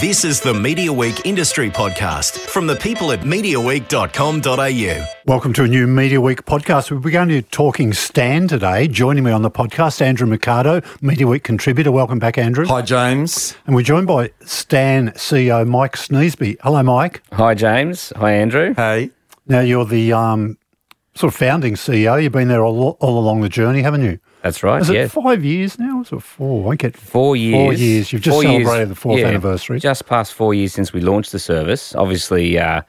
This is the Media Week Industry Podcast from the people at MediaWeek.com.au. Welcome to a new Media Week podcast. We're going to be talking Stan today. Joining me on the podcast, Andrew Mercado, Media Week contributor. Welcome back, Andrew. Hi, James. And we're joined by Stan CEO Mike Sneesby. Hello, Mike. Hi, James. Hi, Andrew. Hey. Now, you're the um, sort of founding CEO. You've been there all, all along the journey, haven't you? That's right. Is yeah. it five years now? Is it four? I get Four years. Four years. You've just Four years, celebrated the fourth yeah, anniversary. Just past four years since we launched the service. Obviously, uh,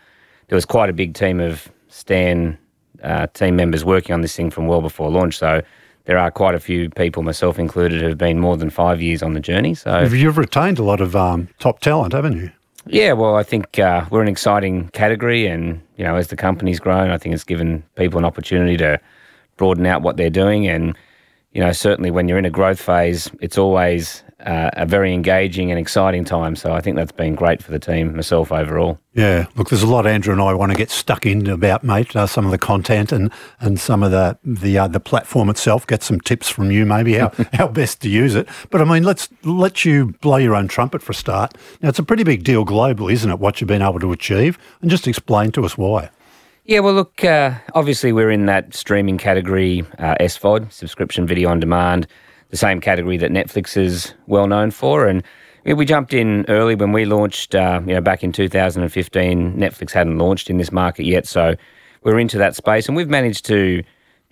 there was quite a big team of Stan uh, team members working on this thing from well before launch. So there are quite a few people, myself included, who have been more than five years on the journey. So You've, you've retained a lot of um, top talent, haven't you? Yeah, well, I think uh, we're an exciting category, and you know, as the company's grown, I think it's given people an opportunity to broaden out what they're doing. And you know, certainly when you're in a growth phase, it's always uh, a very engaging and exciting time. So I think that's been great for the team, myself overall. Yeah, look, there's a lot Andrew and I want to get stuck in about, mate. Uh, some of the content and, and some of the the uh, the platform itself. Get some tips from you, maybe how, how best to use it. But I mean, let's let you blow your own trumpet for a start. Now, it's a pretty big deal globally, isn't it? What you've been able to achieve, and just explain to us why. Yeah, well, look, uh, obviously we're in that streaming category, uh, SVOD, subscription video on demand, the same category that Netflix is well known for. And we jumped in early when we launched, uh, you know, back in 2015. Netflix hadn't launched in this market yet, so we're into that space, and we've managed to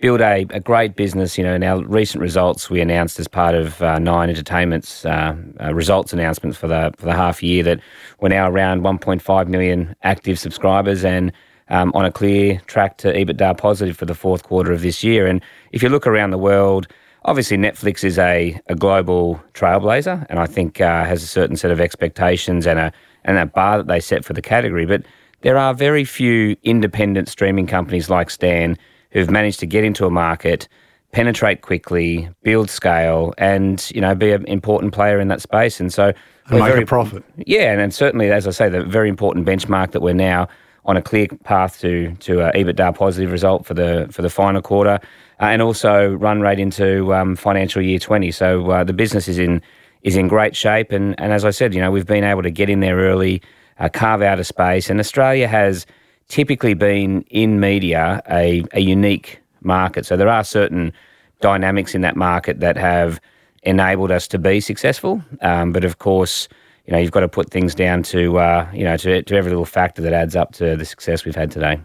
build a, a great business. You know, in our recent results, we announced as part of uh, Nine Entertainment's uh, uh, results announcements for the for the half year that we're now around 1.5 million active subscribers and um, on a clear track to EBITDA positive for the fourth quarter of this year. And if you look around the world, obviously Netflix is a, a global trailblazer, and I think uh, has a certain set of expectations and a and a bar that they set for the category. But there are very few independent streaming companies like Stan who've managed to get into a market, penetrate quickly, build scale, and you know be an important player in that space. And so And make very- a profit. yeah, and, and certainly, as I say, the very important benchmark that we're now on a clear path to to a EBITDA positive result for the for the final quarter, uh, and also run rate into um, financial year twenty. So uh, the business is in is in great shape, and and as I said, you know, we've been able to get in there early, uh, carve out a space, and Australia has typically been in media a, a unique market. So there are certain dynamics in that market that have enabled us to be successful, um, but of course you know, you've got to put things down to, uh, you know, to, to every little factor that adds up to the success we've had today.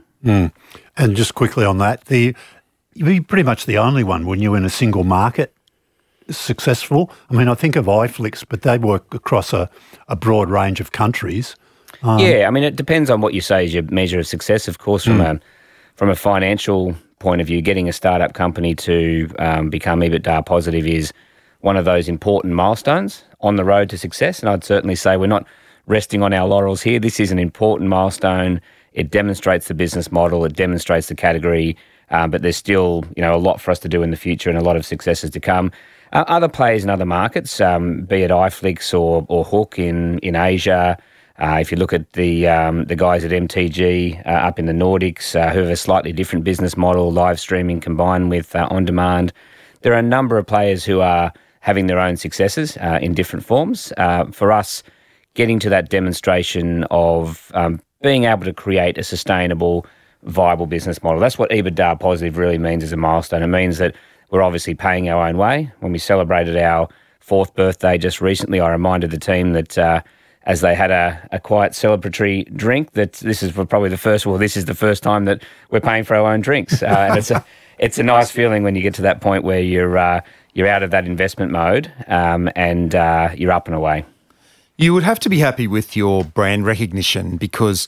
And just quickly on that, the you're pretty much the only one when you're in a single market successful. I mean, I think of iFlix, but they work across a, a broad range of countries. yeah, I mean, it depends on what you say is your measure of success. Of course, from a from a financial point of view, getting a startup company to um, become EBITDA positive is one of those important milestones on the road to success. And I'd certainly say we're not resting on our laurels here. This is an important milestone. It demonstrates the business model. It demonstrates the category. Um, but there's still, you know, a lot for us to do in the future and a lot of successes to come. Uh, other players in other markets, um, be it iFlix or or HOOQ in in Asia. Uh, if you look at the um, the guys at MTG uh, up in the Nordics, uh, who have a slightly different business model, live streaming combined with uh, on demand, there are a number of players who are having their own successes uh, in different forms. Uh, for us, getting to that demonstration of um, being able to create a sustainable, viable business model. That's what EBITDA positive really means as a milestone. It means that we're obviously paying our own way. When we celebrated our fourth birthday just recently, I reminded the team that. Uh, as they had a, a quiet celebratory drink, that this is probably the first. Well, this is the first time that we're paying for our own drinks, uh, and it's a it's a nice feeling when you get to that point where you're uh, you're out of that investment mode um, and uh, you're up and away. You would have to be happy with your brand recognition because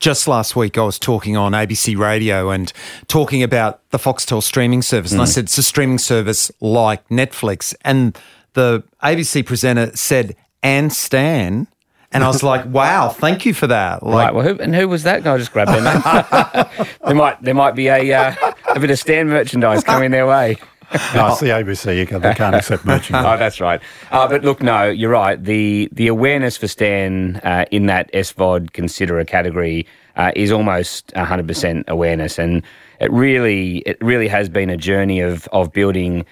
just last week I was talking on ABC Radio and talking about the Foxtel streaming service. And I said it's a streaming service like Netflix. And the ABC presenter said, and Stan. And I was like, wow, thank you for that. Like, Right. Well, who, and who was that? Can I just grab their name? there might there might be a uh, a bit of Stan merchandise coming their way. No, it's the ABC. You can, they can't accept merchandise. Oh, that's right. Uh, but look, no, you're right. The the awareness for Stan uh, in that SVOD consider a category uh, is almost 100% awareness, and it really it really has been a journey of of building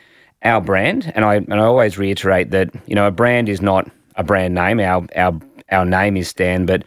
our brand. And I and I always reiterate that you know a brand is not a brand name. Our our our name is Stan, but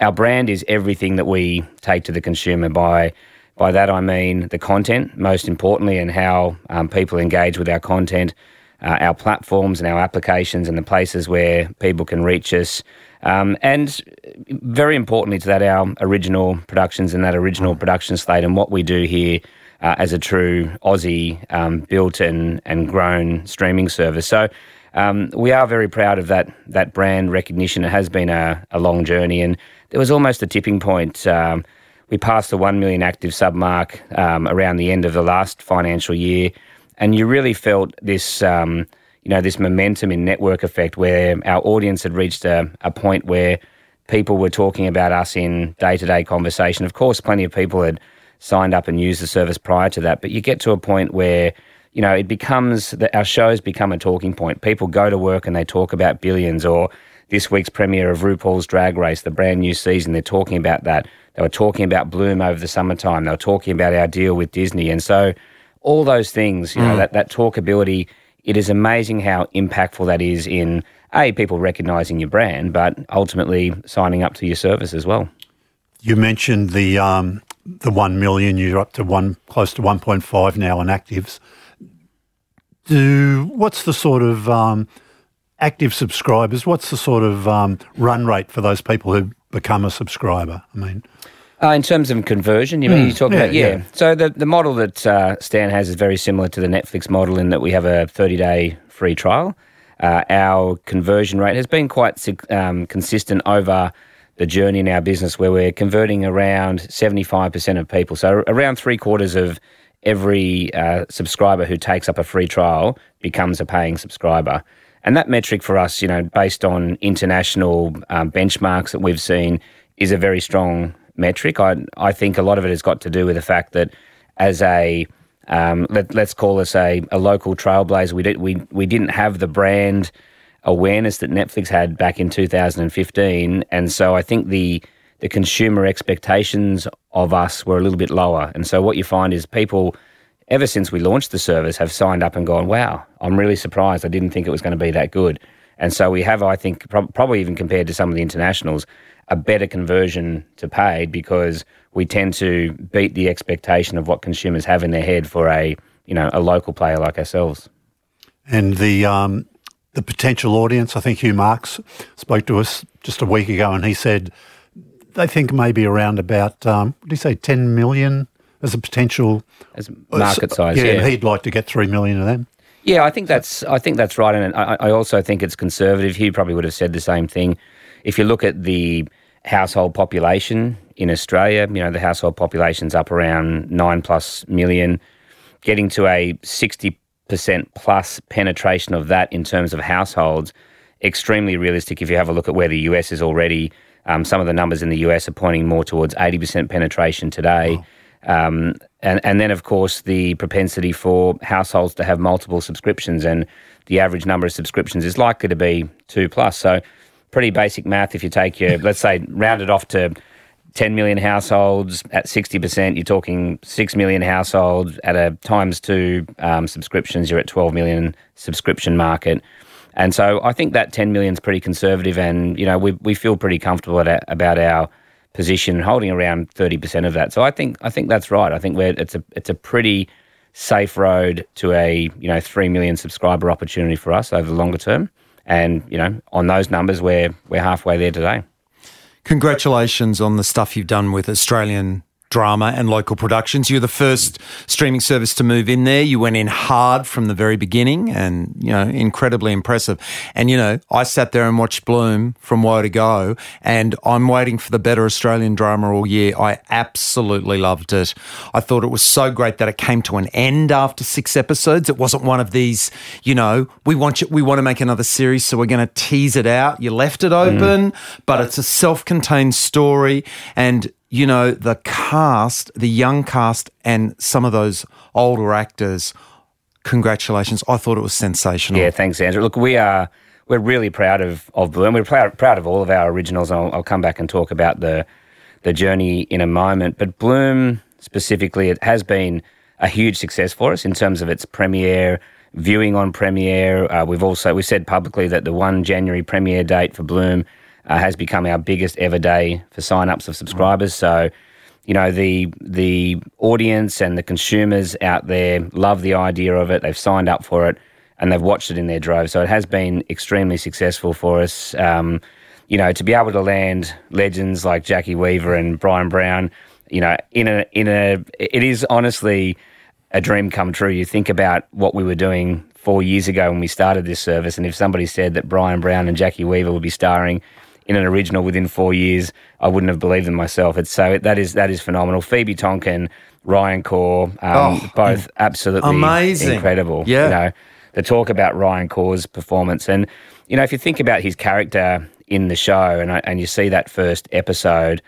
our brand is everything that we take to the consumer. By by that I mean the content, most importantly, and how um, people engage with our content, uh, our platforms and our applications, and the places where people can reach us. Um, and very importantly to that, our original productions and that original production slate and what we do here uh, as a true Aussie um, built and, and grown streaming service. So um, we are very proud of that that brand recognition. It has been a, a long journey, and there was almost a tipping point. Um, we passed the one million active sub mark um, around the end of the last financial year, and you really felt this. Um, you know this momentum in network effect, where our audience had reached a, a point where people were talking about us in day to day conversation. Of course, plenty of people had signed up and used the service prior to that, but you get to a point where you know, it becomes that our shows become a talking point. People go to work and they talk about billions or this week's premiere of RuPaul's Drag Race, the brand new season. They're talking about that. They were talking about Bloom over the summertime. They were talking about our deal with Disney. And so all those things, you know, mm. that, that talkability, it is amazing how impactful that is in A, people recognizing your brand, but ultimately signing up to your service as well. You mentioned the um, the one million. You're up to one close to one point five now in actives do what's the sort of um, active subscribers? What's the sort of um, run rate for those people who become a subscriber? I mean. Uh, in terms of conversion, you mean you talk yeah, about yeah. yeah. So the the model that uh, Stan has is very similar to the Netflix model in that we have a thirty day free trial. Uh, our conversion rate has been quite um, consistent over the journey in our business, where we're converting around seventy five percent of people. So around three quarters of every uh, subscriber who takes up a free trial becomes a paying subscriber. And that metric for us, you know, based on international um, benchmarks that we've seen, is a very strong metric. I, I think a lot of it has got to do with the fact that as a um, let, us call us a, a local trailblazer, we, did, we, we didn't have the brand awareness that Netflix had back in 2015. And so I think the the consumer expectations of us were a little bit lower. And so what you find is people, ever since we launched the service, have signed up and gone, wow, I'm really surprised. I didn't think it was going to be that good. And so we have, I think, pro- probably even compared to some of the internationals, a better conversion to paid because we tend to beat the expectation of what consumers have in their head for a, you know, a local player like ourselves. And the um, the potential audience, I think Hugh Marks spoke to us just a week ago, and he said they think maybe around about, um, what do you say, 10 million as a potential as market size. Yeah, yeah. he'd like to get 3 million of them. Yeah, I think that's I think that's right, and I, I also think it's conservative. Hugh probably would have said the same thing. If you look at the household population in Australia, you know the household population's up around nine plus million, getting to a sixty percent plus penetration of that in terms of households, extremely realistic. If you have a look at where the US is already, um, some of the numbers in the US are pointing more towards 80% penetration today. Wow. Um, and, and then, of course, the propensity for households to have multiple subscriptions, and the average number of subscriptions is likely to be two plus. So, pretty basic math. If you take your, let's say, round it off to 10 million households at 60%, you're talking 6 million households at a times two um, subscriptions, you're at 12 million subscription market. And so I think that 10 million is pretty conservative, and you know we we feel pretty comfortable at, about our position, holding around 30% of that. So I think I think that's right. I think we're, it's a it's a pretty safe road to a you know three million subscriber opportunity for us over the longer term. And you know on those numbers, we're we're halfway there today. Congratulations on the stuff you've done with Australian drama and local productions. You're the first streaming service to move in there. You went in hard from the very beginning and, you know, incredibly impressive. And, you know, I sat there and watched Bloom from Woe to Go and I'm waiting for the better Australian drama all year. I absolutely loved it. I thought it was so great that it came to an end after six episodes. It wasn't one of these, you know, we want you, we want to make another series, so we're going to tease it out. You left it open, mm. but it's a self-contained story and you know, the cast, the young cast, and some of those older actors. Congratulations! I thought it was sensational. Yeah, thanks, Andrew. Look, we are we're really proud of of Bloom. We're proud proud of all of our originals. I'll, I'll come back and talk about the the journey in a moment. But Bloom specifically, it has been a huge success for us in terms of its premiere, viewing on premiere. Uh, we've also we said publicly that the one January premiere date for Bloom uh, has become our biggest ever day for sign-ups of subscribers. So, you know, the the audience and the consumers out there love the idea of it. They've signed up for it and they've watched it in their drove. So it has been extremely successful for us. Um, you know, to be able to land legends like Jacki Weaver and Bryan Brown, you know, in a in a it is honestly a dream come true. You think about what we were doing four years ago when we started this service, and if somebody said that Bryan Brown and Jacki Weaver would be starring in an original within four years, I wouldn't have believed them myself. It's so that is that is phenomenal. Phoebe Tonkin, Ryan Corr, um, Oh, both absolutely amazing. incredible. Yeah. you know, the talk about Ryan Corr's performance, and you know, if you think about his character in the show, and I, and you see that first episode.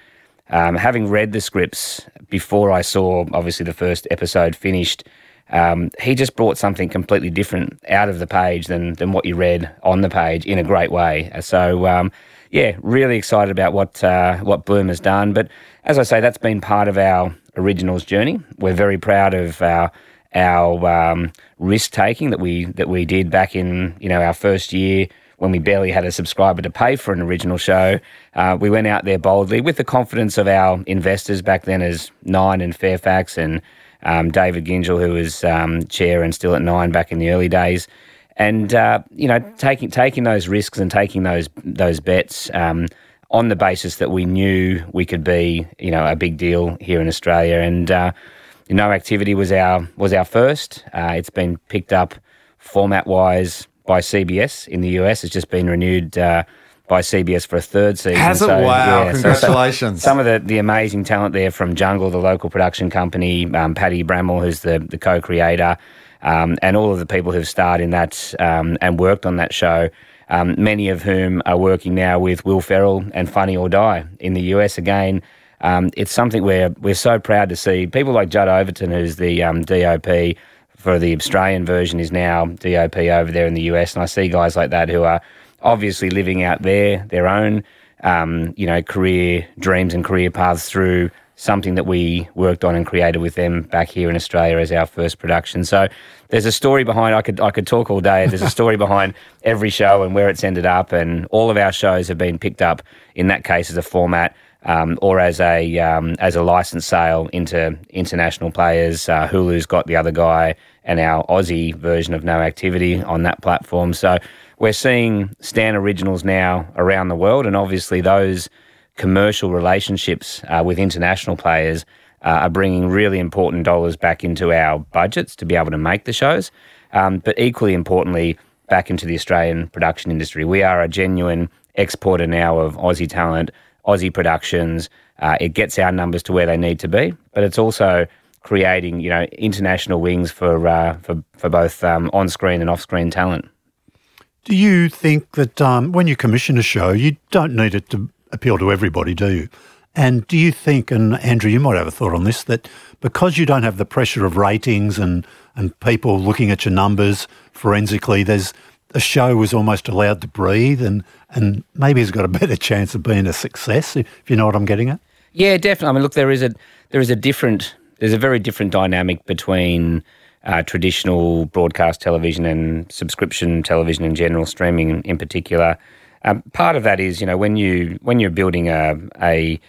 Um, having read the scripts before I saw, obviously, the first episode finished, um, he just brought something completely different out of the page than, than what you read on the page in a great way. So, um, yeah, really excited about what uh, what Bloom has done. But as I say, that's been part of our originals journey. We're very proud of our our um, risk taking that we that we did back in you know our first year when we barely had a subscriber to pay for an original show. Uh, we went out there boldly with the confidence of our investors back then as Nine and Fairfax and um, David Gyngell, who was um, chair and still at Nine back in the early days. And uh, you know, taking taking those risks and taking those those bets um, on the basis that we knew we could be, you know, a big deal here in Australia. And uh, no activity was our was our first. Uh, it's been picked up format wise by CBS in the US. It's just been renewed uh, by CBS for a third season. Has it? Wow, so- congratulations. some of the, the amazing talent there from Jungle, the local production company, um, Paddy Brammall, who's the, the co creator, um, and all of the people who've starred in that um, and worked on that show. Um, many of whom are working now with Will Ferrell and Funny or Die in the US again. Um, it's something where we're so proud to see people like Judd Overton, who's the um, DOP for the Australian version, is now DOP over there in the US, and I see guys like that who are obviously living out their their own um, you know career dreams and career paths through something that we worked on and created with them back here in Australia as our first production. So there's a story behind. I could I could talk all day. There's a story behind every show and where it's ended up, and all of our shows have been picked up in that case as a format. Um, or as a um, as a license sale into international players. Uh, Hulu's got the other guy, and our Aussie version of No Activity on that platform. So we're seeing Stan originals now around the world, and obviously those commercial relationships uh, with international players uh, are bringing really important dollars back into our budgets to be able to make the shows. Um, but equally importantly, back into the Australian production industry. We are a genuine exporter now of Aussie talent, Aussie productions. Uh, it gets our numbers to where they need to be, but it's also creating, you know, international wings for uh, for for both um, on screen and off screen talent. Do you think that um, when you commission a show, you don't need it to appeal to everybody, do you? And do you think, and Andrew, you might have a thought on this, that because you don't have the pressure of ratings and, and people looking at your numbers forensically, there's a show was almost allowed to breathe and, and maybe has got a better chance of being a success, if you know what I'm getting at? Yeah, definitely. I mean, look, there is a there is a different there's a very different dynamic between uh, traditional broadcast television and subscription television in general, streaming in, in particular. Um, part of that is, you know, when you when you're building a a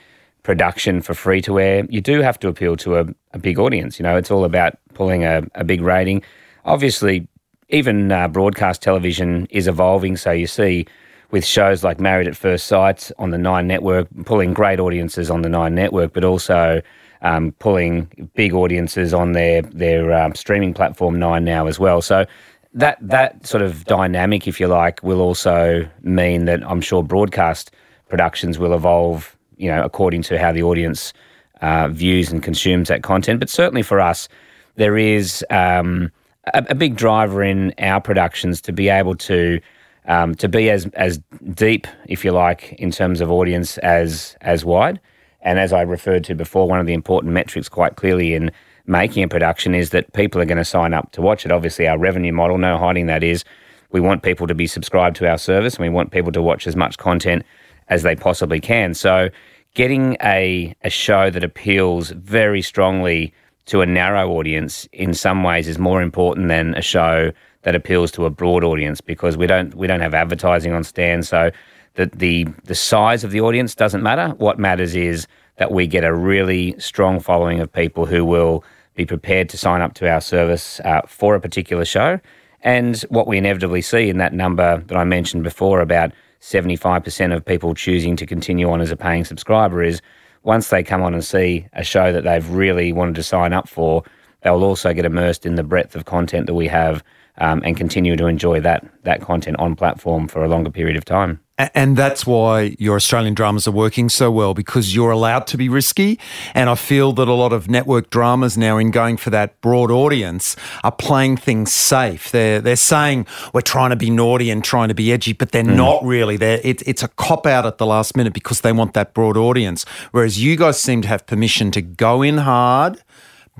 production for free to air, you do have to appeal to a, a big audience. You know, it's all about pulling a, a big rating. Obviously, even uh, broadcast television is evolving. So you see with shows like Married at First Sight on the Nine Network, pulling great audiences on the Nine Network, but also um, pulling big audiences on their their um, streaming platform Nine now as well. So that that sort of dynamic, if you like, will also mean that I'm sure broadcast productions will evolve, you know, according to how the audience uh, views and consumes that content. But certainly for us, there is um, a, a big driver in our productions to be able to um, to be as as deep, if you like, in terms of audience as as wide. And as I referred to before, one of the important metrics, quite clearly, in making a production is that people are going to sign up to watch it. Obviously, our revenue model, no hiding that, is we want people to be subscribed to our service, and we want people to watch as much content as they possibly can. So, getting a a show that appeals very strongly to a narrow audience in some ways is more important than a show that appeals to a broad audience because we don't we don't have advertising on Stan so the, the the size of the audience doesn't matter. What matters is that we get a really strong following of people who will be prepared to sign up to our service uh, for a particular show. And what we inevitably see in that number that I mentioned before, about 75% of people choosing to continue on as a paying subscriber, is once they come on and see a show that they've really wanted to sign up for, they'll also get immersed in the breadth of content that we have um, and continue to enjoy that that content on platform for a longer period of time. And that's why your Australian dramas are working so well because you're allowed to be risky. And I feel that a lot of network dramas now, in going for that broad audience, are playing things safe. They're they're saying we're trying to be naughty and trying to be edgy, but they're mm. not really. They're, it, it's a cop out at the last minute because they want that broad audience. Whereas you guys seem to have permission to go in hard,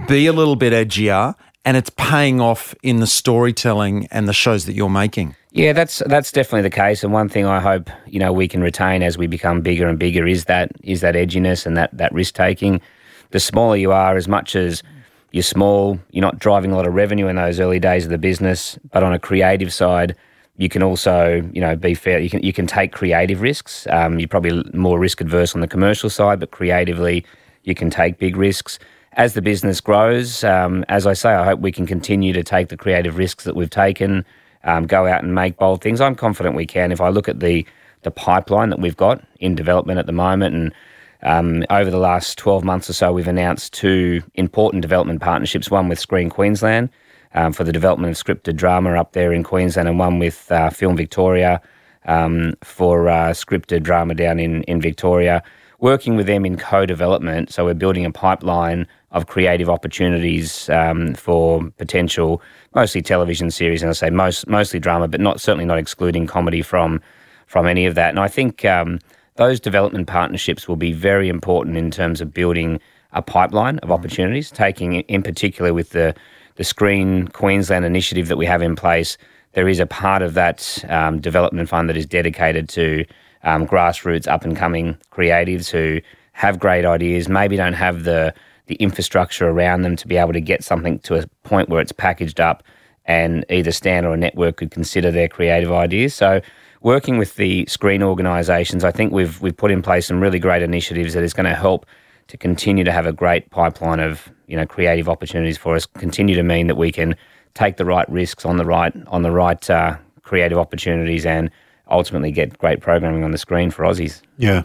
be a little bit edgier, and it's paying off in the storytelling and the shows that you're making. Yeah, that's that's definitely the case. And one thing I hope you know we can retain as we become bigger and bigger is that is that edginess and that that risk taking. The smaller you are, as much as you're small, you're not driving a lot of revenue in those early days of the business. But on a creative side, you can also you know be fair. You can you can take creative risks. Um, you're probably more risk adverse on the commercial side, but creatively you can take big risks. As the business grows, um, as I say, I hope we can continue to take the creative risks that we've taken um, go out and make bold things. I'm confident we can. If I look at the the pipeline that we've got in development at the moment, and um, over the last 12 months or so, we've announced two important development partnerships. One with Screen Queensland um, for the development of scripted drama up there in Queensland, and one with uh, Film Victoria um, for uh, scripted drama down in in Victoria. Working with them in co-development, so we're building a pipeline of creative opportunities um, for potential, mostly television series, and I say most mostly drama, but not certainly not excluding comedy from from any of that. And I think um, those development partnerships will be very important in terms of building a pipeline of opportunities. Taking in particular with the the Screen Queensland initiative that we have in place, there is a part of that um, development fund that is dedicated to um, grassroots up and coming creatives who have great ideas, maybe don't have the the infrastructure around them to be able to get something to a point where it's packaged up and either Stan or a network could consider their creative ideas. So working with the screen organisations, I think we've we've put in place some really great initiatives that is going to help to continue to have a great pipeline of you know creative opportunities for us. Continue to mean that we can take the right risks on the right on the right uh, creative opportunities and ultimately get great programming on the screen for Aussies. Yeah,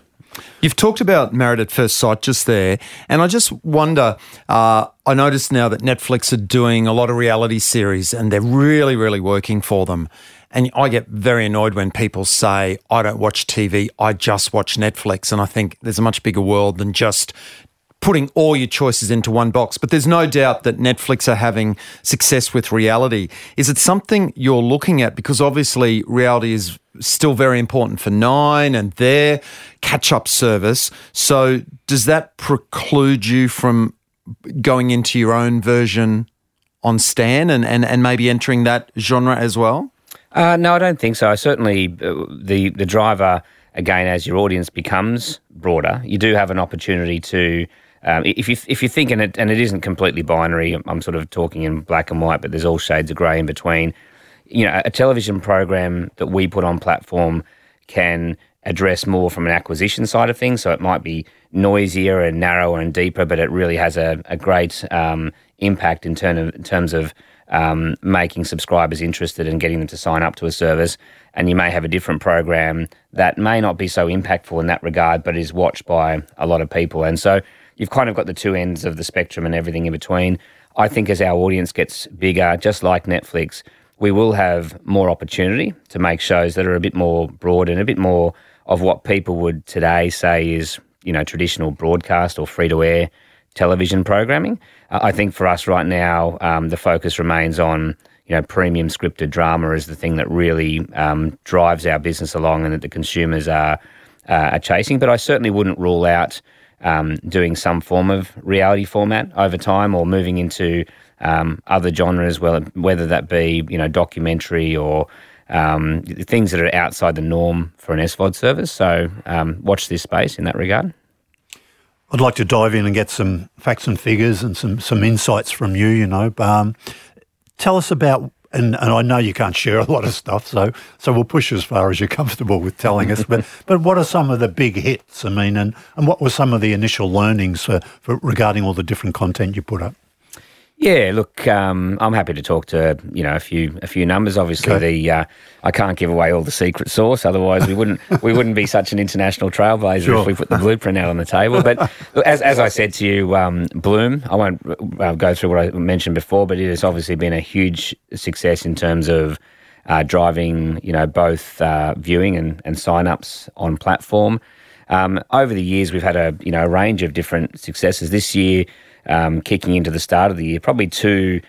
You've talked about Married at First Sight just there, and I just wonder. Uh, I noticed now that Netflix are doing a lot of reality series, and they're really, really working for them. And I get very annoyed when people say, I don't watch TV, I just watch Netflix. And I think there's a much bigger world than just putting all your choices into one box. But there's no doubt that Netflix are having success with reality. Is it something you're looking at? Because obviously, reality is still very important for Nine and their catch up service. So, does that preclude you from going into your own version on Stan and, and, and maybe entering that genre as well? Uh, no, I don't think so. Certainly, uh, the the driver again, as your audience becomes broader, you do have an opportunity to. Um, if you if you think and it and it isn't completely binary, I'm sort of talking in black and white, but there's all shades of grey in between you know, a television program that we put on platform can address more from an acquisition side of things. So it might be noisier and narrower and deeper, but it really has a, a great um, impact in, of, in terms of um, making subscribers interested and getting them to sign up to a service. And you may have a different program that may not be so impactful in that regard, but is watched by a lot of people. And so you've kind of got the two ends of the spectrum and everything in between. I think as our audience gets bigger, just like Netflix, we will have more opportunity to make shows that are a bit more broad and a bit more of what people would today say is, you know, traditional broadcast or free to air television programming. Uh, I think for us right now, um, the focus remains on, you know, premium scripted drama is the thing that really um, drives our business along and that the consumers are, uh, are chasing. But I certainly wouldn't rule out um, doing some form of reality format over time or moving into um, other genres, whether that be you know documentary or um, things that are outside the norm for an SVOD service. So um, watch this space in that regard. I'd like to dive in and get some facts and figures and some some insights from you. You know, um, tell us about and, and I know you can't share a lot of stuff, so so we'll push as far as you're comfortable with telling us. But but what are some of the big hits? I mean, and, and what were some of the initial learnings for, for regarding all the different content you put up? Yeah, look, um, I'm happy to talk to you know a few a few numbers. Obviously, okay. the uh, I can't give away all the secret sauce, otherwise we wouldn't we wouldn't be such an international trailblazer sure. if we put the blueprint out on the table. But as as I said to you, um, Bloom, I won't uh, go through what I mentioned before, but it has obviously been a huge success in terms of uh, driving you know both uh, viewing and and sign-ups on platform. Um, over the years, we've had a you know a range of different successes. This year um, kicking into the start of the year. Probably two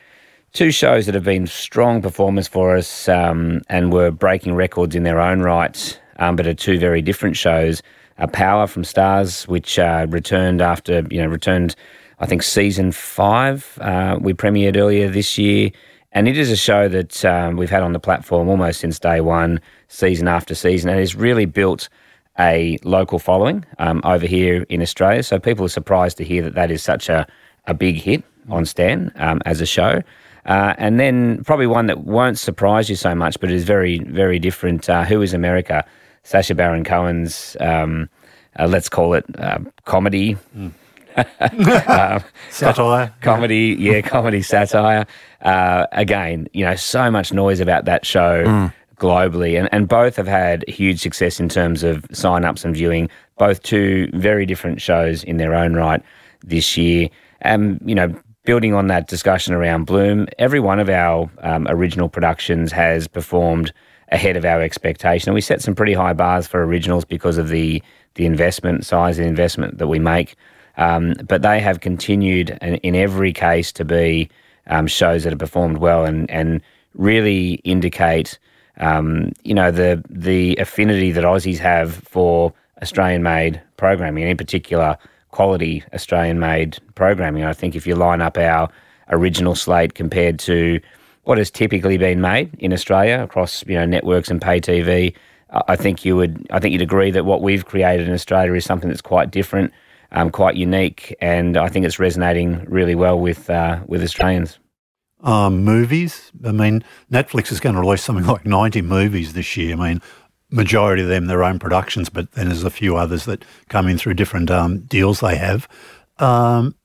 two shows that have been strong performers for us um, and were breaking records in their own right, um, but are two very different shows. Uh, Power from Starz, which uh, returned after you know returned, I think season five. Uh, we premiered earlier this year, and it is a show that um, we've had on the platform almost since day one, season after season, and has really built a local following um, over here in Australia. So people are surprised to hear that that is such a a big hit on Stan um, as a show. Uh, and then probably one that won't surprise you so much, but is very, very different. Uh, Who is America? Sacha Baron Cohen's, um, uh, let's call it uh, comedy. Mm. satire. comedy, yeah, comedy satire. Uh, again, you know, so much noise about that show. Mm globally, and, and both have had huge success in terms of sign ups and viewing. Both two very different shows in their own right this year. Um, you know, building on that discussion around Bloom, every one of our um, original productions has performed ahead of our expectation. And we set some pretty high bars for originals because of the the investment size and investment that we make. Um, but they have continued in, in every case to be um, shows that have performed well and and really indicate um, you know the the affinity that Aussies have for Australian made programming, and in particular quality Australian made programming. I think if you line up our original slate compared to what has typically been made in Australia across you know networks and pay TV, I think you would I think you'd agree that what we've created in Australia is something that's quite different, um, quite unique, and I think it's resonating really well with uh, with Australians. Um, movies. I mean, Netflix is going to release something like ninety movies this year. I mean, majority of them their own productions, but then there's a few others that come in through different um, deals they have. Um,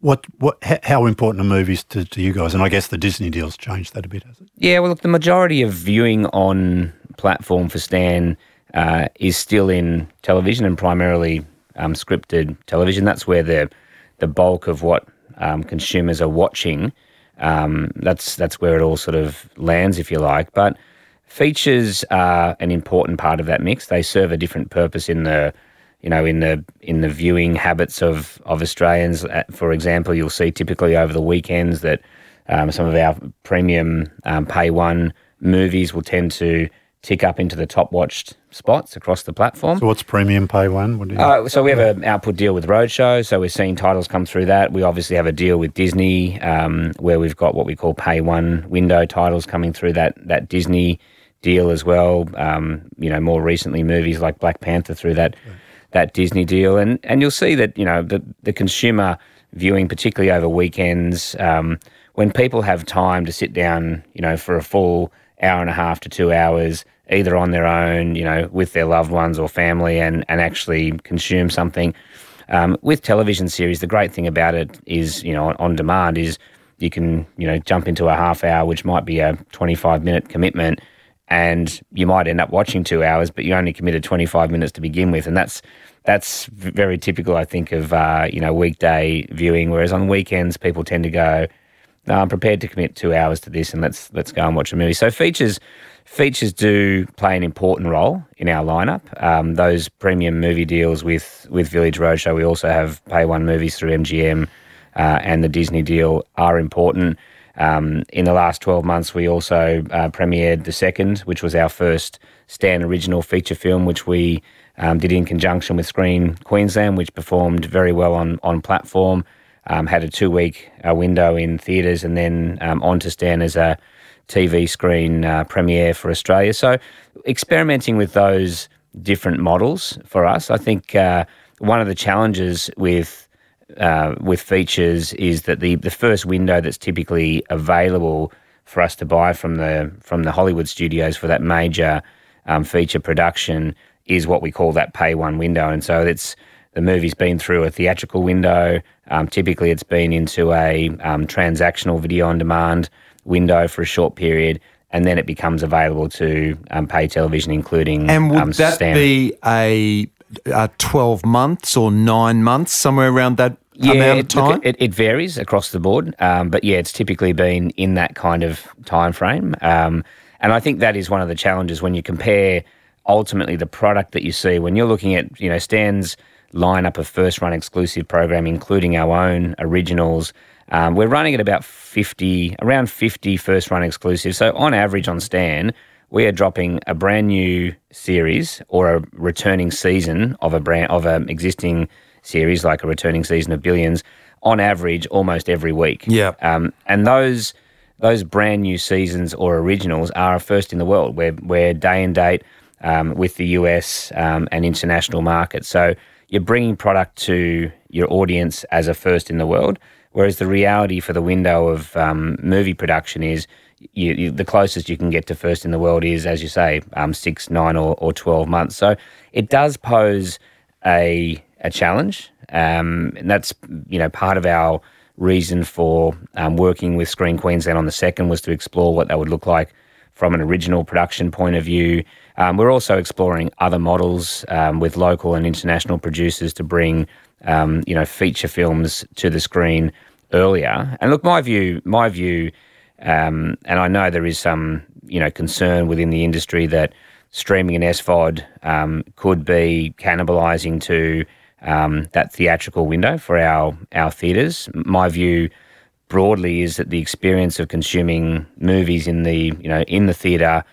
what what how important are movies to, to you guys? And I guess the Disney deals changed that a bit, has it? Yeah, well, look, the majority of viewing on platform for Stan uh, is still in television and primarily um, scripted television. That's where the the bulk of what um, consumers are watching. Um, that's that's where it all sort of lands, if you like. But Features are an important part of that mix. They serve a different purpose in the you know, in the in the viewing habits of of Australians. Uh, for example, you'll see typically over the weekends that um, some of our premium um, pay one movies will tend to tick up into the top watched spots across the platform. So what's premium pay one? What uh, so we have an output deal with Roadshow, so we're seeing titles come through that. We obviously have a deal with Disney um, where we've got what we call pay one window titles coming through that that Disney deal as well. Um, you know, more recently, movies like Black Panther through that that Disney deal, and and you'll see that you know the the consumer viewing, particularly over weekends, um, when people have time to sit down, you know, for a full hour and a half to two hours, either on their own, you know, with their loved ones or family, and and actually consume something. Um, with television series, the great thing about it is, you know, on, on demand is you can, you know, jump into a half hour, which might be a 25 minute commitment, and you might end up watching two hours, but you only committed 25 minutes to begin with, and that's that's very typical, I think, of uh, you know weekday viewing. Whereas on weekends, people tend to go, no, "I'm prepared to commit two hours to this, and let's let's go and watch a movie." So features features do play an important role in our lineup. Um, those premium movie deals with with Village Roadshow, we also have pay one movies through MGM, uh, and the Disney deal are important. Um, in the last 12 months, we also uh, premiered The Second, which was our first Stan original feature film, which we um, did in conjunction with Screen Queensland, which performed very well on, on platform. Um, had a two week uh, window in theatres and then um, on to Stan as a TV screen uh, premiere for Australia. So, experimenting with those different models for us, I think uh, one of the challenges with uh, with features is that the, the first window that's typically available for us to buy from the from the Hollywood studios for that major um, feature production is what we call that pay one window, and so it's the movie's been through a theatrical window. Um, typically, it's been into a um, transactional video on demand window for a short period, and then it becomes available to um, pay television, including And would um, that be a, a 12 months or nine months, somewhere around that amount of time? look, it, it varies across the board, um, but yeah, it's typically been in that kind of time frame. Um, and I think that is one of the challenges when you compare ultimately the product that you see when you're looking at you know Stan's lineup of first run exclusive program, including our own originals. Um, we're running at about 50, around 50 first run exclusives. So on average on Stan, we are dropping a brand new series or a returning season of a brand of an existing series, like a returning season of Billions, on average almost every week. Yeah. Um, and those those brand new seasons or originals are a first in the world. We're we're day and date um, with the US um, and international markets. So you're bringing product to your audience as a first in the world. Whereas the reality for the window of um, movie production is you, you, the closest you can get to first in the world is, as you say, um, six, nine, or, or 12 months. So it does pose a, a challenge. Um, and that's, you know, part of our reason for um, working with Screen Queensland on the second was to explore what that would look like from an original production point of view. Um, we're also exploring other models um, with local and international producers to bring, um, you know, feature films to the screen earlier. And look, my view, my view, um, and I know there is some, you know, concern within the industry that streaming and SVOD um, could be cannibalising to um, that theatrical window for our our theatres. My view broadly is that the experience of consuming movies in the you know in the theatre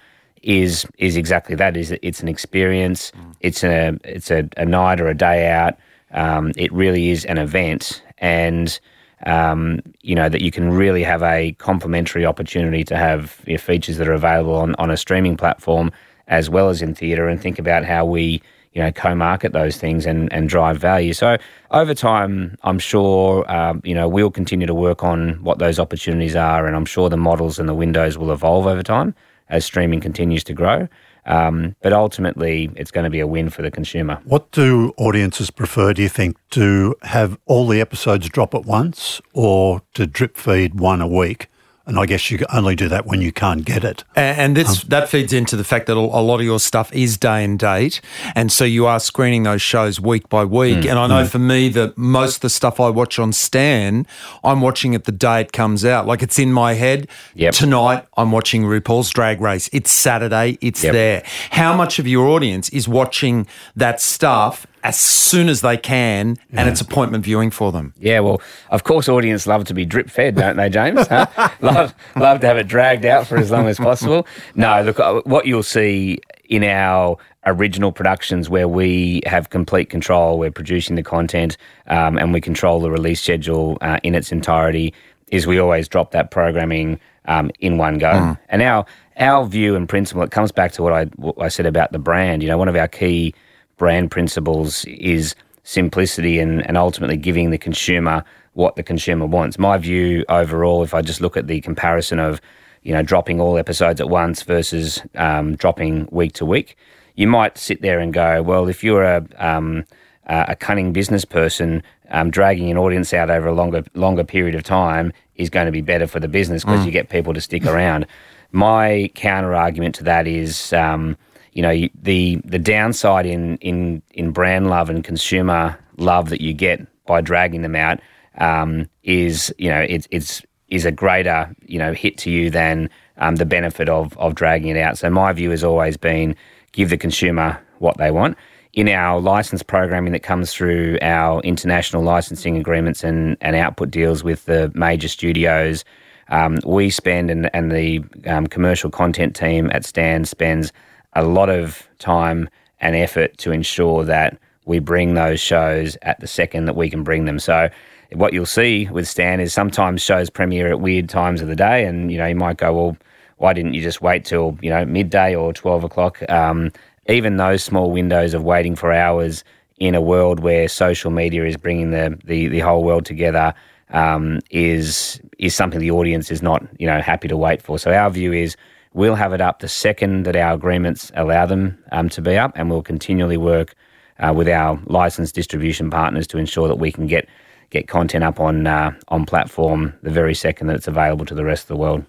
is is exactly that. Is it's an experience. It's a it's a, a night or a day out. Um, it really is an event, and um, you know that you can really have a complementary opportunity to have features that are available on, on a streaming platform as well as in theatre, and think about how we you know co-market those things and, and drive value. So over time, I'm sure um, you know we'll continue to work on what those opportunities are, and I'm sure the models and the windows will evolve over time as streaming continues to grow. Um, but ultimately, it's going to be a win for the consumer. What do audiences prefer, do you think, to have all the episodes drop at once or to drip feed one a week? And I guess you only do that when you can't get it. And this that feeds into the fact that a lot of your stuff is day and date, and so you are screening those shows week by week. Mm. And I know for me that most of the stuff I watch on Stan, I'm watching it the day it comes out. Like it's in my head. Yep. Tonight I'm watching RuPaul's Drag Race. It's Saturday. It's Yep. there. How much of your audience is watching that stuff as soon as they can, and it's appointment viewing for them? Yeah, well, of course, audience love to be drip fed, don't they, James? Huh? love, love to have it dragged out for as long as possible. No, look, uh, what you'll see in our original productions where we have complete control, we're producing the content, um, and we control the release schedule uh, in its entirety, is we always drop that programming um, in one go. And our our view and principle, it comes back to what I what I said about the brand. You know, one of our key brand principles is simplicity and, and ultimately giving the consumer what the consumer wants. My view overall, if I just look at the comparison of, you know, dropping all episodes at once versus um, dropping week to week, you might sit there and go, well, if you're a um, a cunning business person, um, dragging an audience out over a longer longer period of time is going to be better for the business because you get people to stick around. My counter argument to that is, um, you know, the the downside in in in brand love and consumer love that you get by dragging them out um, is, you know, it's it's is a greater you know hit to you than um, the benefit of of dragging it out. So my view has always been give the consumer what they want. In our license programming that comes through our international licensing agreements and, and output deals with the major studios, um, we spend and, and the um, commercial content team at Stan spends a lot of time and effort to ensure that we bring those shows at the second that we can bring them. So what you'll see with Stan is sometimes shows premiere at weird times of the day, and you know you might go, well, why didn't you just wait till you know midday or twelve o'clock? Um, even those small windows of waiting for hours in a world where social media is bringing the the, the whole world together um, is is something the audience is not you know happy to wait for. So our view is we'll have it up the second that our agreements allow them um, to be up, and we'll continually work uh, with our licensed distribution partners to ensure that we can get get content up on uh, on platform the very second that it's available to the rest of the world.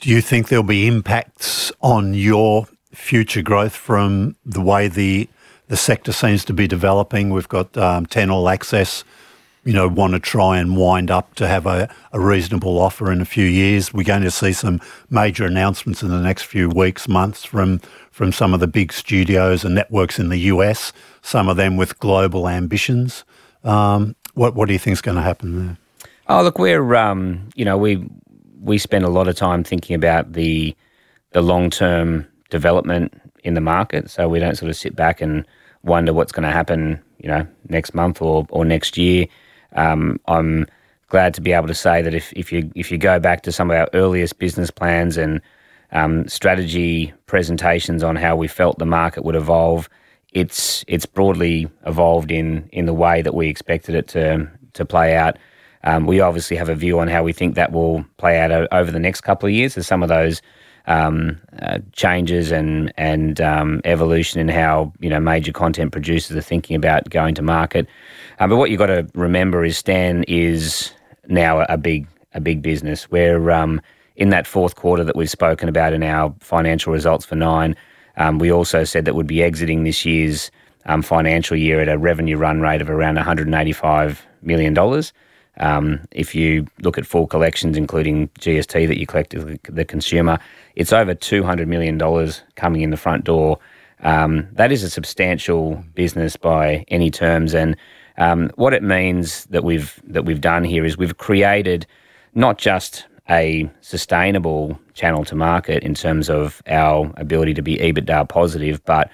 Do you think there'll be impacts on your future growth from the way the the sector seems to be developing? We've got um, 10 all access you know, want to try and wind up to have a, a, reasonable offer in a few years. We're going to see some major announcements in the next few weeks, months from from some of the big studios and networks in the US. Some of them with global ambitions. Um, what what do you think is going to happen there? Oh, look, we're um, you know we we spend a lot of time thinking about the the long term development in the market, so we don't sort of sit back and wonder what's going to happen, you know, next month or or next year. Um, I'm glad to be able to say that if, if you if you go back to some of our earliest business plans and um, strategy presentations on how we felt the market would evolve, it's it's broadly evolved in in the way that we expected it to to play out. Um, we obviously have a view on how we think that will play out over the next couple of years. As some of those um, uh, changes and and um, evolution in how you know major content producers are thinking about going to market. Um, but what you've got to remember is Stan is now a, a big a big business. We're um, in that fourth quarter that we've spoken about in our financial results for Nine. Um, we also said that we'd be exiting this year's um, financial year at a revenue run rate of around 185 million dollars. Um, if you look at full collections, including GST that you collect as the consumer, it's over $200 million coming in the front door. Um, that is a substantial business by any terms. And um, what it means that we've, that we've done here is we've created not just a sustainable channel to market in terms of our ability to be EBITDA positive, but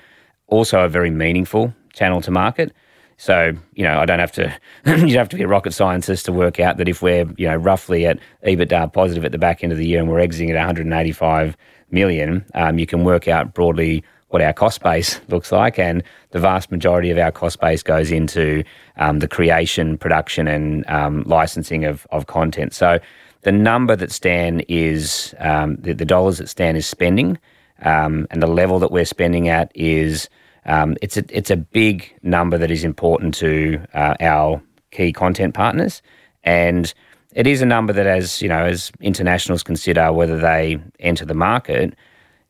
also a very meaningful channel to market. So, you know, I don't have to, you don't have to be a rocket scientist to work out that if we're, you know, roughly at EBITDA positive at the back end of the year and we're exiting at 185 million, um, you can work out broadly what our cost base looks like. And the vast majority of our cost base goes into um, the creation, production, and um, licensing of, of content. So the number that Stan is, um, the, the, dollars that Stan is spending, um, and the level that we're spending at is um, it's a it's a big number that is important to uh, our key content partners, and it is a number that, as you know, as internationals consider whether they enter the market,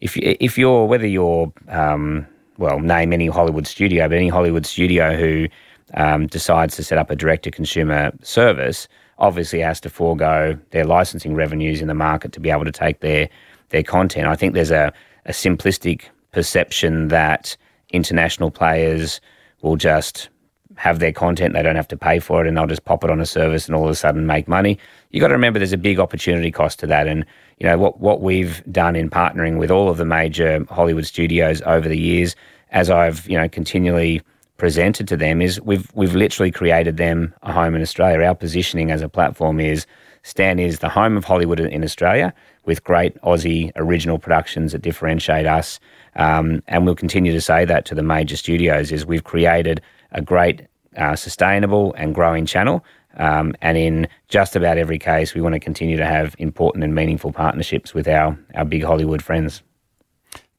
if you, if you're whether you're um, well, name any Hollywood studio, but any Hollywood studio who um, decides to set up a direct to consumer service obviously has to forego their licensing revenues in the market to be able to take their their content. I think there's a, a simplistic perception that international players will just have their content, they don't have to pay for it, and they'll just pop it on a service and all of a sudden make money. You got to remember there's a big opportunity cost to that. And, you know, what, what we've done in partnering with all of the major Hollywood studios over the years, as I've, you know, continually presented to them, is we've, we've literally created them a home in Australia. Our positioning as a platform is Stan is the home of Hollywood in Australia with great Aussie original productions that differentiate us. Um, and we'll continue to say that to the major studios is we've created a great, uh, sustainable and growing channel. Um, and in just about every case, we want to continue to have important and meaningful partnerships with our, our big Hollywood friends.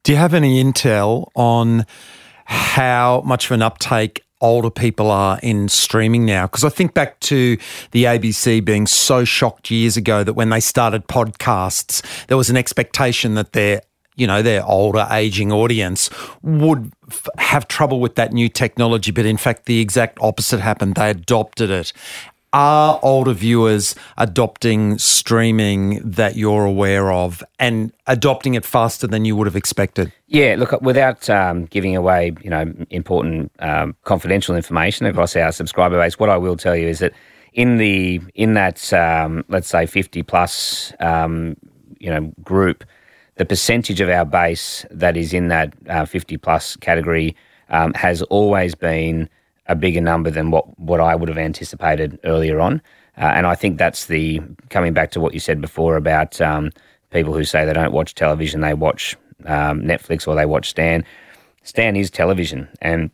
Do you have any intel on how much of an uptake older people are in streaming now. Because I think back to the ABC being so shocked years ago that when they started podcasts, there was an expectation that their you know, their older aging audience would f- have trouble with that new technology. But in fact, the exact opposite happened. They adopted it. Are older viewers adopting streaming that you're aware of and adopting it faster than you would have expected? Yeah, look, without um, giving away, you know, important um, confidential information across our subscriber base, what I will tell you is that in the in that um, let's say 50 plus um, you know group, the percentage of our base that is in that uh, 50 plus category um, has always been a bigger number than what, what I would have anticipated earlier on. Uh, and I think that's the coming back to what you said before about um, people who say they don't watch television, they watch um, Netflix or they watch Stan. Stan is television. And,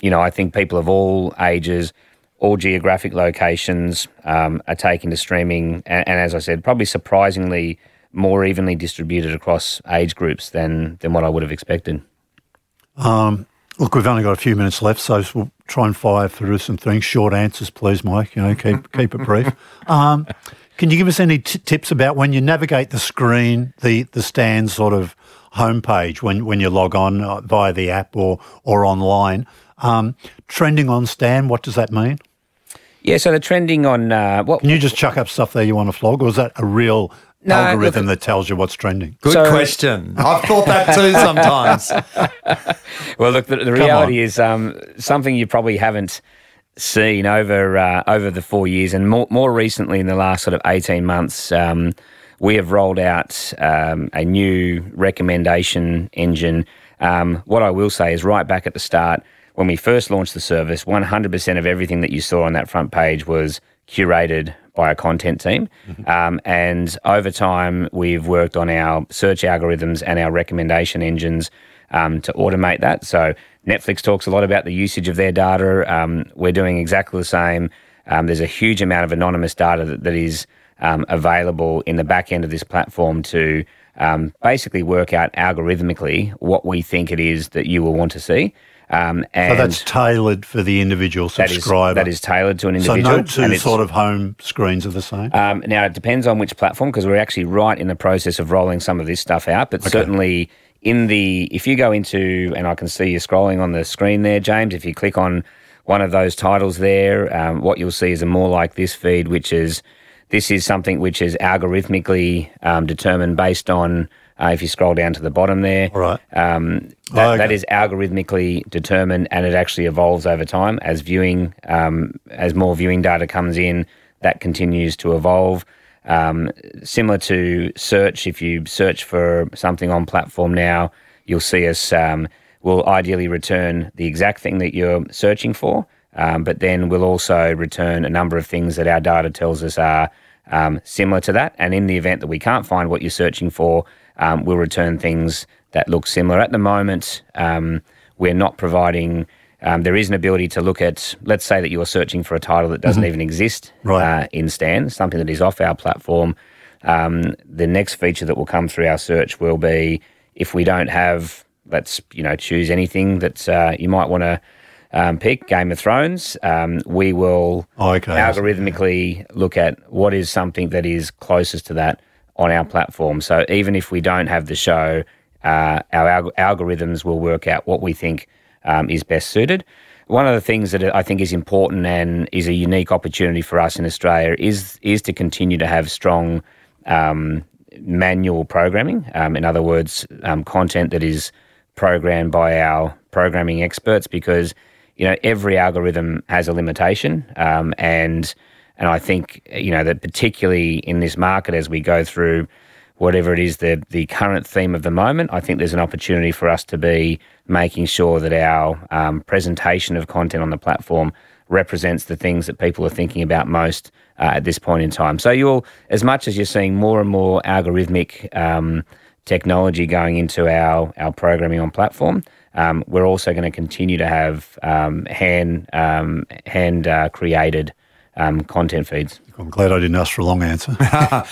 you know, I think people of all ages, all geographic locations um, are taking to streaming, and, and as I said, probably surprisingly more evenly distributed across age groups than than what I would have expected. Look, we've only got a few minutes left, so we'll try and fire through some things. Short answers, please, Mike. You know, keep keep it brief. Um, can you give us any t- tips about when you navigate the screen, the the Stan sort of homepage when when you log on uh, via the app or or online? Um, trending on Stan, what does that mean? Yeah, so the trending on uh, what Can you just chuck up stuff there you want to flog, or is that a real No, algorithm look- that tells you what's trending? Good So- question. I've thought that too sometimes. Well, look, the, the reality is um, something you probably haven't seen over uh, over the four years, and more more recently in the last sort of eighteen months. Um, we have rolled out um, a new recommendation engine. Um, what I will say is, right back at the start, when we first launched the service, 100% of everything that you saw on that front page was curated by a content team. Um, and over time, we've worked on our search algorithms and our recommendation engines um, to automate that. So Netflix talks a lot about the usage of their data. Um, we're doing exactly the same. Um, there's a huge amount of anonymous data that, that is um, available in the back end of this platform to um, basically work out algorithmically what we think it is that you will want to see. Um, and So that's tailored for the individual subscriber. that is tailored to an individual. so no two sort of home screens are the same. um, now, it depends on which platform because we're actually right in the process of rolling some of this stuff out. But certainly, in the if you go into and I can see you scrolling on the screen there, James. If you click on one of those titles there, um, what you'll see is a more like this feed, which is this is something which is algorithmically um, determined based on. Uh, if you scroll down to the bottom there, All right. um, that, Okay. that is algorithmically determined, and it actually evolves over time as viewing, um, as more viewing data comes in. That continues to evolve. Um, similar to search, if you search for something on platform now, you'll see us. Um, will ideally return the exact thing that you're searching for, um, but then we'll also return a number of things that our data tells us are um, similar to that. And in the event that we can't find what you're searching for, um, we'll return things that look similar. At the moment, um, we're not providing. Um, there is an ability to look at, let's say that you're searching for a title that doesn't even exist Right. uh, in Stan, something that is off our platform. Um, the next feature that will come through our search will be if we don't have, let's you know, choose anything that uh, you might want to um, pick, Game of Thrones. Um, we will Oh, okay. algorithmically look at what is something that is closest to that on our platform. So even if we don't have the show, uh, our alg- algorithms will work out what we think um, is best suited. One of the things that I think is important and is a unique opportunity for us in Australia is is to continue to have strong um, manual programming. Um, in other words, um, content that is programmed by our programming experts, because you know every algorithm has a limitation, um, and and I think you know that particularly in this market as we go through whatever it is the the current theme of the moment, I think there's an opportunity for us to be making sure that our um, presentation of content on the platform represents the things that people are thinking about most uh, at this point in time. So you'll, as much as you're seeing more and more algorithmic um, technology going into our our programming on platform, um, we're also going to continue to have um, hand um, hand uh, created um, content feeds. I'm glad I didn't ask for a long answer.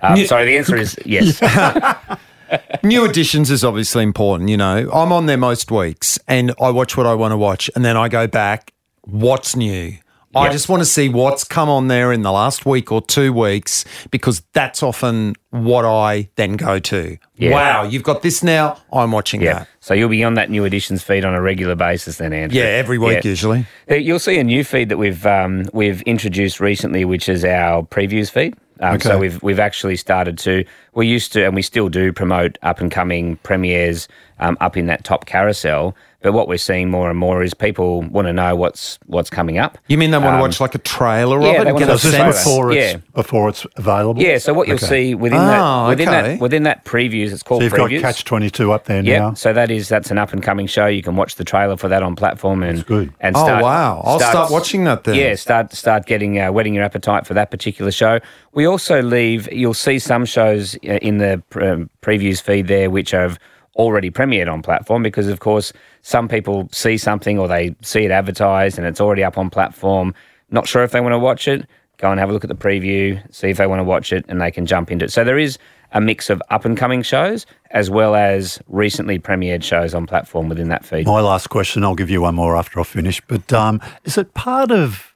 Uh, sorry, the answer is yes. New editions is obviously important, you know. I'm on there most weeks and I watch what I want to watch and then I go back, what's new? I Yep. just want to see what's come on there in the last week or two weeks because that's often what I then go to. Yeah. Wow, you've got this now. I'm watching Yeah. that. So you'll be on that new editions feed on a regular basis then, Andrew. Yeah, every week Yeah. usually. Uh, You'll see a new feed that we've um, we've introduced recently, which is our previews feed. Um, Okay. So we've we've actually started to we used to and we still do promote up and coming premieres um, up in that top carousel. But what we're seeing more and more is people want to know what's what's coming up. You mean they want to watch like a trailer Um, yeah, of it they get a Is this Trailer. sense? before it's Yeah. before it's available? Yeah. So what you'll Okay. see within Oh, that within okay. that within that previews, it's called So you've previews. got Catch Twenty Two up there Yeah, now. so that is that's an up and coming show. You can watch the trailer for that on platform and that's good. and Oh, wow. I'll start watching that then. Yeah, start start getting uh, whetting your appetite for that particular show. We also leave. You'll see some shows uh, in the um, previews feed there which have already premiered on platform because of course some people see something or they see it advertised and it's already up on platform. not sure if they want to watch it, go and have a look at the preview, see if they want to watch it, and they can jump into it. So there is a mix of up and coming shows as well as recently premiered shows on platform within that feed. My last question, I'll give you one more after I finish, but um, is it part of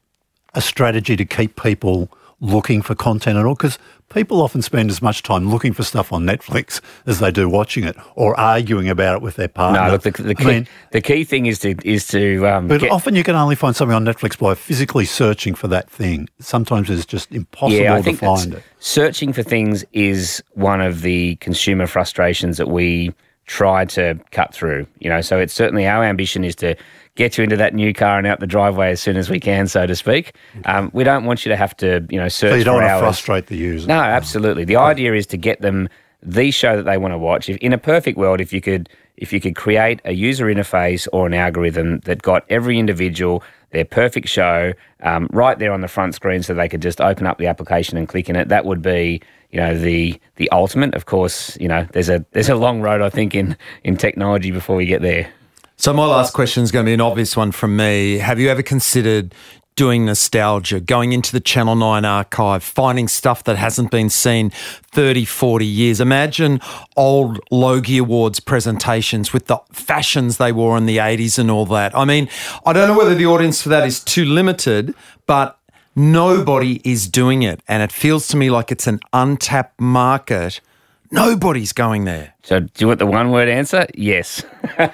a strategy to keep people looking for content at all? Because people often spend as much time looking for stuff on Netflix as they do watching it or arguing about it with their partner. No, look, the, the, key, mean, the key thing is to is to. Um, but get, often you can only find something on Netflix by physically searching for that thing. Sometimes it's just impossible yeah, to find it. Searching for things is one of the consumer frustrations that we try to cut through. You know, so it's certainly our ambition is to get you into that new car and out the driveway as soon as we can, so to speak. Um, we don't want you to have to, you know, search. So you don't want to frustrate the user. No, absolutely. The idea is to get them the show that they want to watch. If in a perfect world, if you could, if you could create a user interface or an algorithm that got every individual their perfect show um, right there on the front screen, so they could just open up the application and click in it, that would be you know the the ultimate. Of course, you know there's a there's a long road I think in in technology before we get there. So my last question is going to be an obvious one from me. Have you ever considered doing nostalgia, going into the Channel 9 archive, finding stuff that hasn't been seen 30, 40 years. Imagine old Logie Awards presentations with the fashions they wore in the 80s and all that. I mean, I don't know whether the audience for that is too limited, but nobody is doing it. And it feels to me like it's an untapped market Nobody's going there. So, do you want the one word answer? Yes. oh,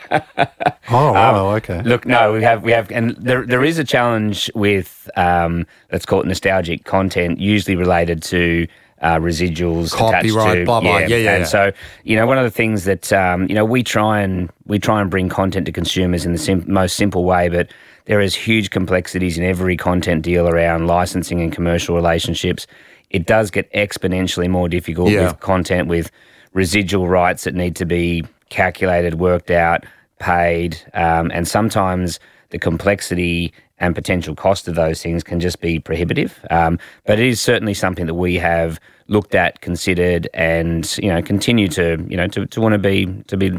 wow, um, okay. Look, no, we have, we have, and there, there is a challenge with, um, let's call it nostalgic content, usually related to uh, residuals, copyright, to, blah blah. Yeah, yeah. yeah and yeah. so, you know, one of the things that um, you know we try and we try and bring content to consumers in the sim- most simple way, but there is huge complexities in every content deal around licensing and commercial relationships it does get exponentially more difficult yeah. with content with residual rights that need to be calculated, worked out, paid, um, and sometimes the complexity and potential cost of those things can just be prohibitive. Um, but it is certainly something that we have looked at, considered, and you know continue to you know to, to want to be to be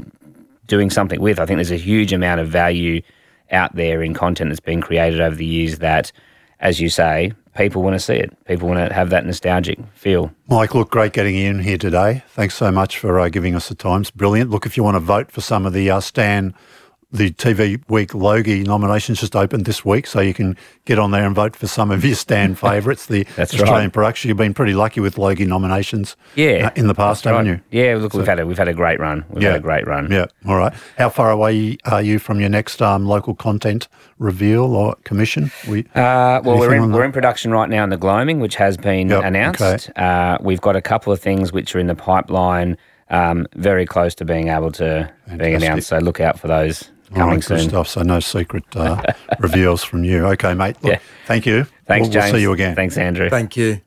doing something with. I think there's a huge amount of value out there in content that's been created over the years that, as you say, people want to see it. People want to have that nostalgic feel. Mike, look, great getting in here today. Thanks so much for uh, giving us the time. It's brilliant. Look, if you want to vote for some of the uh, Stan the TV Week Logie nominations just opened this week, so you can get on there and vote for some of your Stan favourites. The Australian right. production. You've been pretty lucky with Logie nominations, yeah, uh, in the past, haven't right. you? Yeah, look, so, we've had a we've had a great run. We've yeah, had a great run. Yeah, all right. How far away are you from your next um, local content reveal or commission? We, uh, well, we're in, we're in production right now in the Gloaming, which has been yep, announced. Okay. Uh, we've got a couple of things which are in the pipeline. Um, very close to being able to Fantastic. being announced. So look out for those coming right, soon. stuff. So no secret uh, reveals from you. Okay, mate. Look, yeah. thank you. Thanks, we'll, James. We'll see you again. Thanks, Andrew. Thank you.